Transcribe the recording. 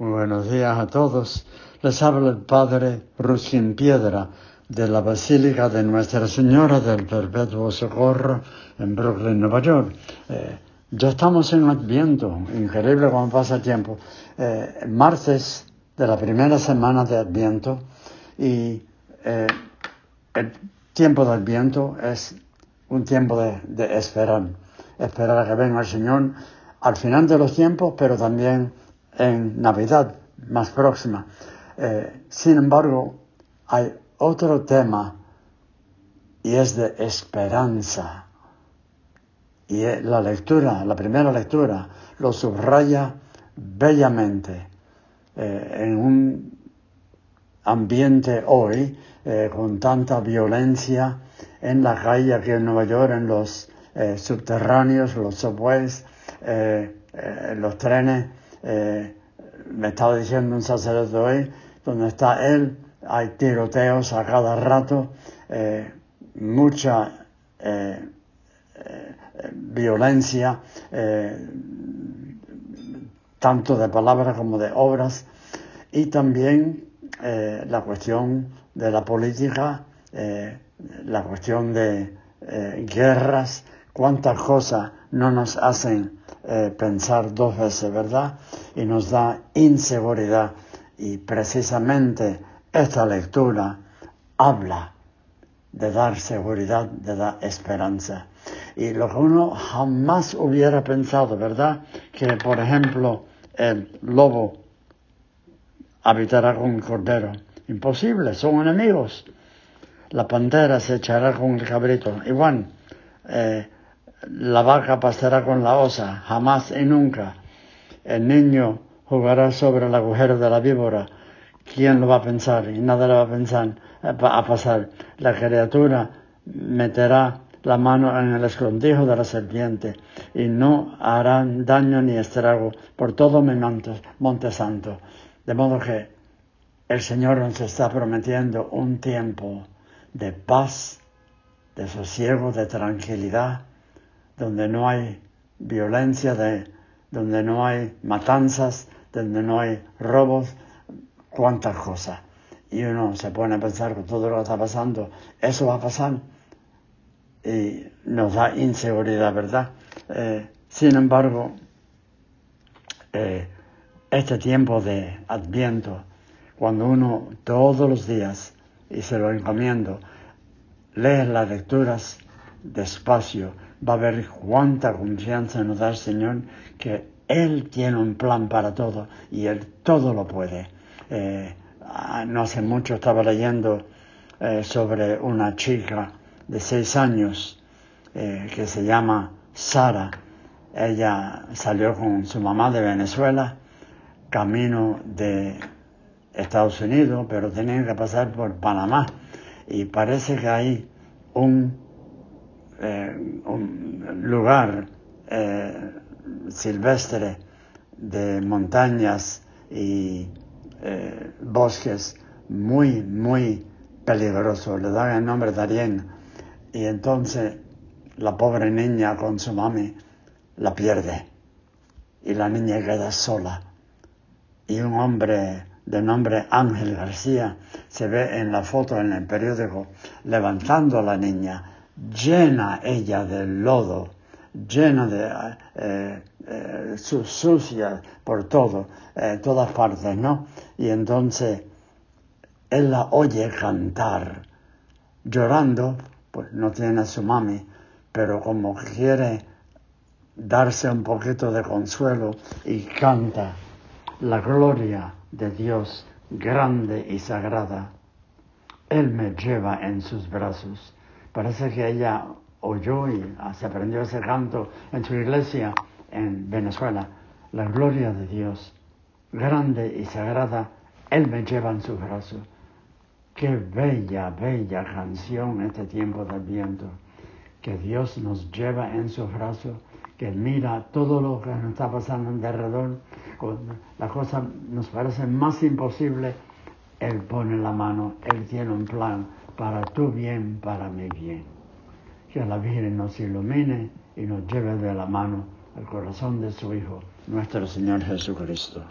Muy buenos días a todos. Les habla el Padre Ruskin Piedra de la Basílica de Nuestra Señora del Perpetuo Socorro en Brooklyn, Nueva York. Eh, ya estamos en Adviento, increíble cómo pasa el tiempo. Eh, martes de la primera semana de Adviento y eh, el tiempo de Adviento es un tiempo de, de esperar, esperar a que venga el Señor al final de los tiempos, pero también en Navidad más próxima. Eh, sin embargo, hay otro tema y es de esperanza. Y la lectura, la primera lectura, lo subraya bellamente eh, en un ambiente hoy eh, con tanta violencia en la calle aquí en Nueva York, en los subterráneos, los subways, los trenes eh, me estaba diciendo un sacerdote hoy, donde está él, hay tiroteos a cada rato, eh, mucha eh, violencia, tanto de palabras como de obras, y también la cuestión de la política, la cuestión de guerras, cuántas cosas no nos hacen eh, pensar dos veces, ¿verdad? Y nos da inseguridad. Y precisamente esta lectura habla de dar seguridad, de dar esperanza. Y lo que uno jamás hubiera pensado, ¿verdad? Que, por ejemplo, el lobo habitará con el cordero. Imposible, son enemigos. La pantera se echará con el cabrito. Igual, eh, la vaca pasará con la osa, jamás y nunca. El niño jugará sobre el agujero de la víbora. ¿Quién lo va a pensar? Y nada le va a pensar a pasar. La criatura meterá la mano en el escondrijo de la serpiente y no harán daño ni estrago por todo mi monte santo. De modo que el Señor nos está prometiendo un tiempo de paz, de sosiego, de tranquilidad, donde no hay violencia, donde no hay matanzas, donde no hay robos, cuántas cosas. Y uno se pone a pensar que todo lo que está pasando, eso va a pasar. Y nos da inseguridad, ¿verdad? Eh, sin embargo, eh, este tiempo de adviento, cuando uno todos los días, y se lo encomiendo, lee las lecturas despacio, va a ver cuánta confianza nos da el Señor que Él tiene un plan para todo y Él todo lo puede. Eh, no hace mucho estaba leyendo eh, sobre una chica de seis años eh, que se llama Sara. Ella salió con su mamá de Venezuela, camino de Estados Unidos, pero tenían que pasar por Panamá. Y parece que hay un eh, un lugar eh, silvestre de montañas y eh, bosques muy, muy peligroso. Le dan el nombre de Arién. Y entonces la pobre niña con su mami la pierde. Y la niña queda sola. Y un hombre de nombre Ángel García se ve en la foto en el periódico levantando a la niña llena ella de lodo, llena de eh, eh, sucia por todo, eh, todas partes, ¿no? Y entonces él la oye cantar, llorando, pues no tiene a su mami, pero como quiere darse un poquito de consuelo y canta la gloria de Dios grande y sagrada. Él me lleva en sus brazos Parece que ella oyó y se aprendió ese canto en su iglesia en Venezuela. La gloria de Dios, grande y sagrada, Él me lleva en su brazo. Qué bella, bella canción este tiempo del viento. Que Dios nos lleva en su brazo, que mira todo lo que nos está pasando alrededor. La cosa nos parece más imposible. Él pone la mano, Él tiene un plan para tu bien, para mi bien. Que la Virgen nos ilumine y nos lleve de la mano al corazón de su Hijo, nuestro Señor Jesucristo.